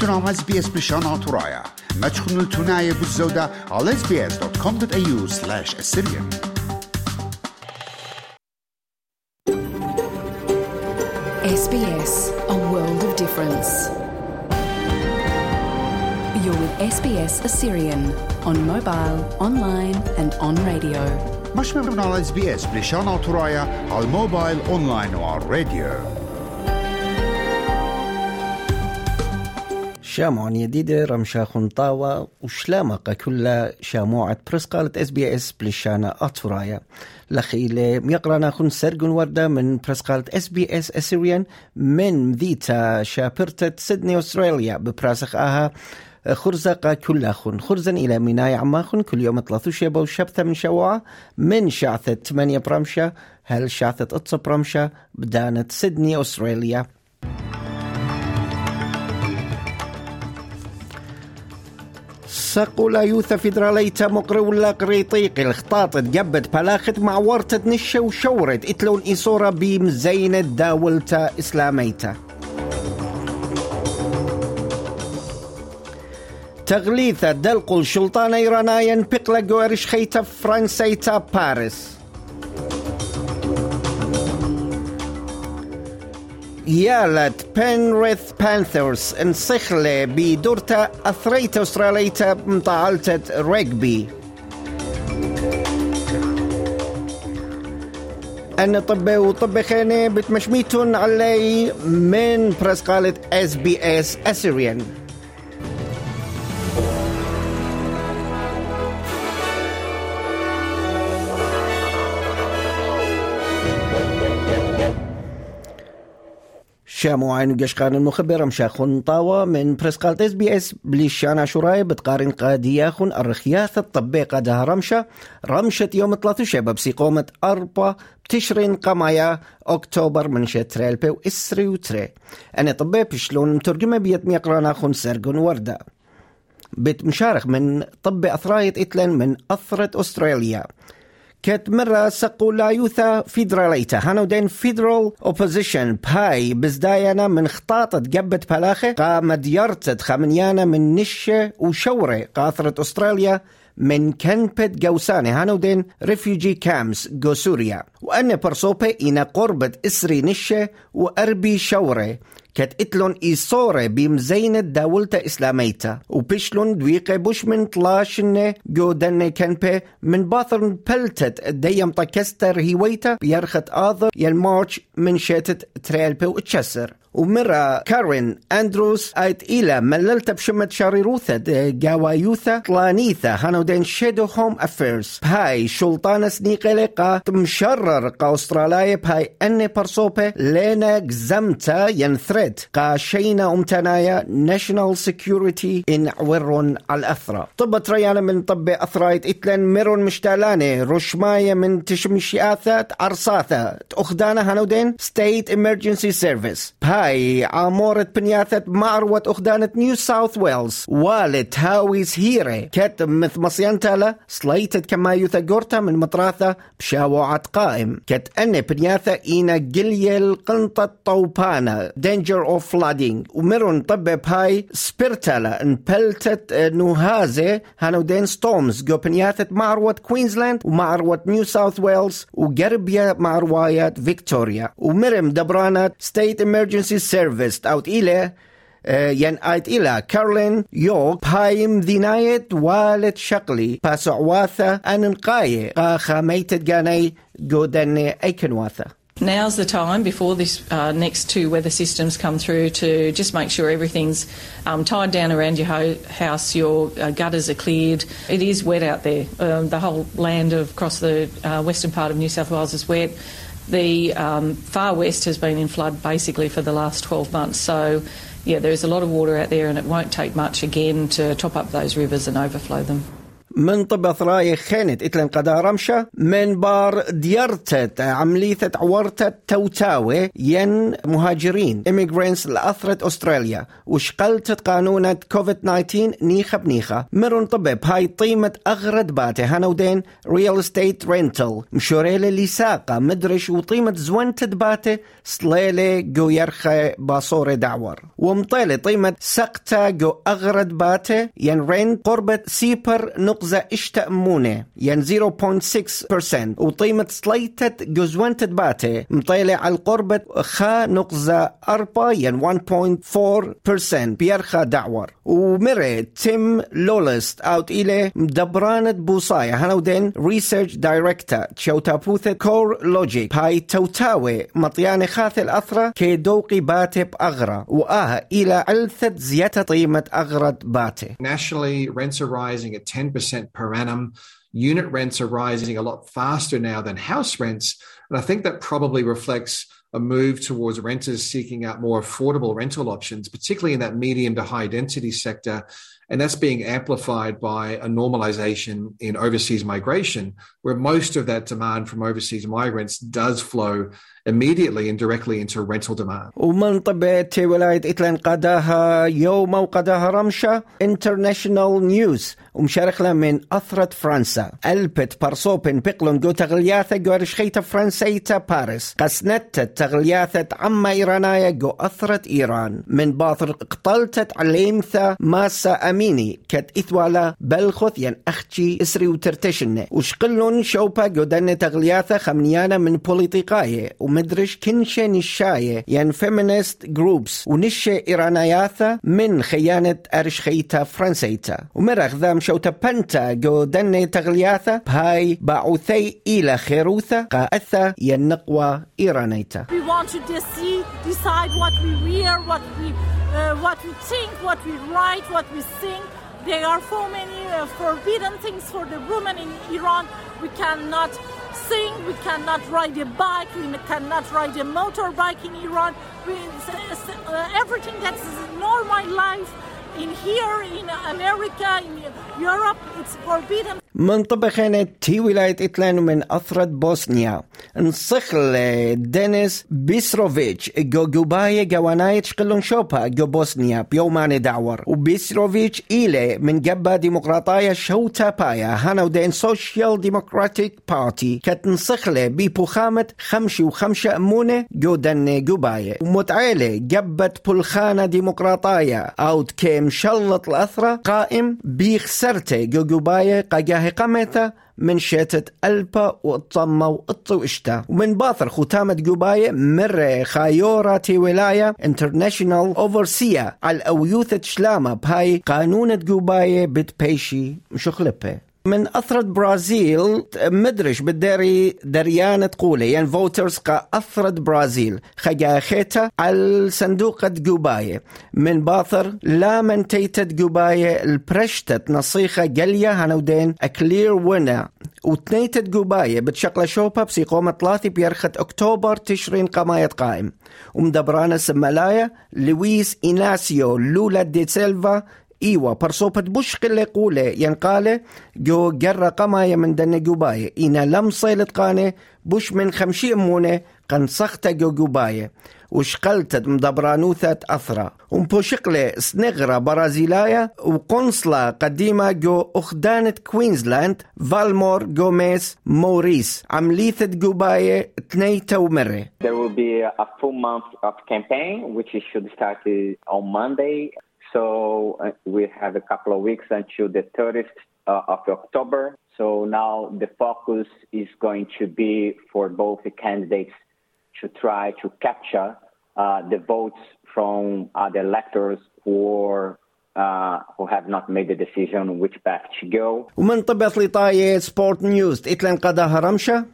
تنام اس بي اس بلشان عطرايا ما تشخنوا التناية بالزودة على sbs.com.au slash assyrian SBS, a world of difference. You're with SBS Assyrian on mobile, online, and on radio. مش ممنون على اس بلشان عطرايا على الموبايل اونلاين وعلى الراديو شامعون يديدة رمشا خنطاوة وشلامقة كلها شاموعة برسقالة إس بي إس بلشانة أطفرايا لخيلة ميقرانا خن سرقن وردة من برسقالة إس بي إس أسيريان من ذيتا شابرتة سيدني أستراليا ببراسخ آها. خرزقة كلها خن خرزا إلى ميناي عماخن كل يوم ثلاثة شيبة وشبثة من شوعة من شعثة ثمانية برمشة هل شعثة أتص برمشة بدانة سيدني أستراليا. سقولا يوثا فيدراليتا مقري ولا قريطيقي الخطاط تقبت بلاخت مع ورطة نشة وشورت. اتلون إيصورة بمزينة داولتا إسلاميتا. تغليثة دلقل شلطان إيرانايا بقلا جوارش خيتا فرنسيتا باريس. يالت بنريث بانثرز انسخلة بدورتا أثريتا أستراليتا مطالتة ريجبي أنا طبي وطبي خيني بتمشميتون علي من برسقالة اس بي اس اسيريان شامو عين قشقان المخبر مشاخون طاوة من برسقالت اس بي إس بليشانا شراي بتقارن قادياخون الرخياثة الطبيقة ده رمشة. رمشة يوم ثلاثة شباب سيقومة أربعة بتشرين قمايا أكتوبر من شتريل بيو إسري وتري. أنا طبي بشلون مترجمة بيت ميقرانا خون سرقون وردة. بيت مشارخ من طب أثراية إتلن من أثرة أستراليا. كت مرة سقولا يوثا فيدراليتا هانو دين فيدرال أوبوزيشن باي بزدايانا من خطاطة قبت بلاخة قا مديرتت خمنيانا من نشة وشورة قاثرة أستراليا من كنبت قوساني هانو دين ريفيوجي كامس جو سوريا وأن برصوبة إنا قربة إسري نشة وأربي شورة. كت إتلون إيصورة بمزينة دولتا إسلاميتا. وبشلون دويقة بوش من طلاشنة جو دنة كنبة من باثرن بلتت ديم طكستر هيويتا. بيرخت آذر يالمارش من شاتت تريلبي وتشسر ومرة كارين أندروس آيت إلى مللت بشمة شاريروثة جاوا يوثا طلانيثا هانو دين شيدو هوم أفيرز. بهاي شلطانة سنيقة قا أستراليا بهاي أني برصوبة لينا جزمتا قا شينا أمتنايا ناشونال سيكيورتي إن عورون على الأثرى. طب تريانا من طب أثرايت إتلن ميرون مشتالاني رشماية من تشمشياثة عرصاثة أخدانا هانو دين ستيت إمرجنسي سيرفيس بهاي هاي عمورة بنياثة معروة أخدانة نيو ساوث ويلز والد هاويز هيري كت مث مصيانتالا سليتت كما يثقرتا من مطراثة بشاوعة قائم كت أن بنياثة إينا قليل قنطة طوبانا danger of flooding. ومرون طب بهاي سبيرتالا انبلتت نوهازة هانو دين ستومز جو بنياثة معروة كوينزلاند ومعروة نيو ساوث ويلز وقربيا معروايات فيكتوريا ومرم دبرانات ستيت emergency سيرفيس أوت إلى ين آيت إلى كارلين يوك بايم ذنايت والد شقلي باسعواثة أننقاية قاخا ميتت قاني قودن أيكنواثة Now's the time before this uh, next two weather systems come through to just make sure everything's um, tied down around your ho- house, your uh, gutters are cleared. It is wet out there. Um, the whole land of, across the uh, western part of New South Wales is wet. The um, far west has been in flood basically for the last 12 months. So, yeah, there's a lot of water out there and it won't take much again to top up those rivers and overflow them. من طب ثراي خينت إتلن قدا رمشة من بار ديرتت عملية عورتت توتاوي ين مهاجرين immigrants لأثرت أستراليا وشقلتت قانونة كوفيد 19 نيخة بنيخة. مرون طبب هاي طيمة أغرد باتي هنودين ريال استيت رينتل مشوريلة لساقة مدرش وطيمة زونتت باتي سليلة جو يرخى باصورة دعور. ومطيلة طيمة سقطة جو أغرد باتي ين رين قربة سيبر نقزة إشتأمونة ين 0.6% وطيمة سليتت جو زونتت باتي مطيلة على القربة خا نقزة أربا ين 1.4% بيرخى دعور ومري تيم لولست اوت إلي مدبرانة بوصايا. هنودين ريسيرش دايركتور تشوتابوثة كور لوجيك هاي توتاوي مطيانة خاث الأثرة كي دوقي باتي بأغرى. وآها إلى علثة زيادة قيمة أغرد باتي Nationally, rents are rising at 10% per annum. Unit rents are rising a lot faster now than house rents. And I think that probably reflects a move towards renters seeking out more affordable rental options, particularly in that medium to high density sector. And that's being amplified by a normalization in overseas migration, where most of that demand from overseas migrants does flow immediately and directly into rental demand. ومن طبيعة ولاية إتلان قداها يوم وقداها رمشة نيوز ومشارك لها من أثرة فرنسا. ألبت برصوبن بقلن جو تغلياثة جو رشخيتا فرنسيتا باريس. قسنت تغلياثة عما إيرانايا جو أثرة إيران. من باطر قتلتت عليمثا ماسا أميني. كت إثوالا بلخث ين أختي إسري وترتشن وشقلن شوبا جو دن تغلياثة خمنيانا من بوليتيقاية. ومدرش كنشة نشاية ين فيمينيست جروبس ونشة إيرانياثة من خيانة أرشخيتا فرنسيتا ومرخ ذام شوتا بنتا جو دن تغلياثة بهاي باعوثي إلى خيروثة قاثة ين نقوى إيرانيتا We want to deci- decide what we wear, what we, uh, what we think, what we write, what we sing. There are so many uh, forbidden things for the women in Iran. We cannot sing, we cannot ride a bike, we cannot ride a motorbike in Iran. We, uh, everything that's normal life in here, in America, in Europe, it's forbidden. من طبخين تي ولاية إتلان من أثرة بوسنيا. نصخل دينيس بيسروفيتش. جو جوباية جواناية شقلون شوبا جو بوسنيا بيومان دعور. وبيسروفيتش إيلي من جبا ديمقراطية شوتا بايا. هانا ودين سوشيال ديمقراطيك بارتي. كت نصخلة ببخامة خمشي وخمشة أمونة جو دن جوباية ومتعيلة جبت بلخانة ديمقراطية. أوت كيم شلط الأثرة. قائم بيخسرته جو جوباية قاجاه قمته من شتت ألبا والطمة والطو إشتا ومن باثر ختامة جوباية مر خايورة تي ولاية انترناشونال اوفرسيا على أويوثة شلامة بهاي قانونة جوباية بتبيشي مشخلبة. من أثرة برازيل مدرش بالداري دريانة قولة يعني فوترز قا أثرة برازيل خجاخيتا على صندوق جوباية من باثر لا من تيتت جوباية البرشتت نصيخة جلية هنودين أكلير وينا وتنيتت جوباية بتشقل شوبا بسيقومة ثلاثي بيرخت أكتوبر تشرين قماية قائم. ومدبرانا سمالايا لويس إناسيو لولا دي سيلفا إيوا برصوبة بوش قلة قولة. ينقالة جو جرى قماية من دن جوباية. إنا لم صيلت قانة بوش من خمشي أمونة قن سخت جو جوباية. وشقلتت مدبرانوثة أثرة ومبوشقلة سنغرة برازيلايا وقنصلة قديمة جو أخدانة كوينزلاند فالمور جوميس موريس. عمليثة جوباية تنيتا ومرة There will be a full month of campaign, which should start on Monday. So uh, we have a couple of weeks until the 30th uh, of October. So now the focus is going to be for both the candidates to try to capture uh, the votes from other electors who are, uh, who have not made the decision which path to go. ومن طبط لطاية سبورت نيوز إتلن قداها رمشة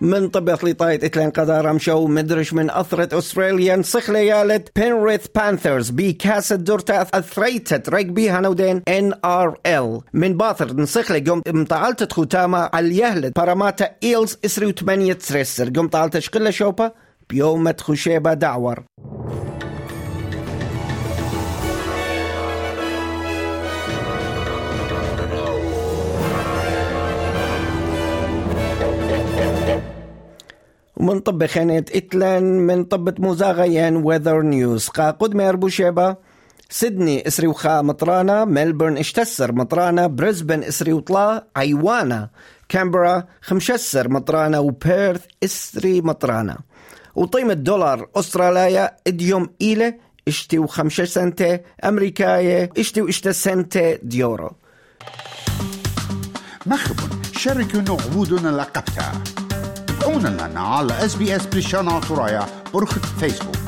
من طبط لطاية إتلان قدار مشو مدرش من أثرة أستراليا صخ ليالة بينريث بانثرز بكاسة دورتا أثريتت رجبي هنودين ان ار ال من باثر نصخ قم مطالت ختامة على يهلت باراماتا إيلز إسري وثمانية تريسر. قم طالت شقلة شوبا بيوم خشيبة دعور. ومن طب خانة إتلان من طبة موزاغيان ويذر نيوز قا قد ميربو شيبا سيدني إسري وخا مطرانا ملبورن إشتسر مطرانا بريسبن إسري وطلا ايوانا كامبرا خمشسر مطرانا وبيرث إسري مطرانا وطيمة دولار استراليا إديوم إيلة إشتي وخمسة سنتة أمريكاية إشتي واشتا سنتة ديورو. مخبون شاركوا نعبودنا لقبتا. تابعونا لنا على اس بي اس بريشانا ترايا برخة فيسبوك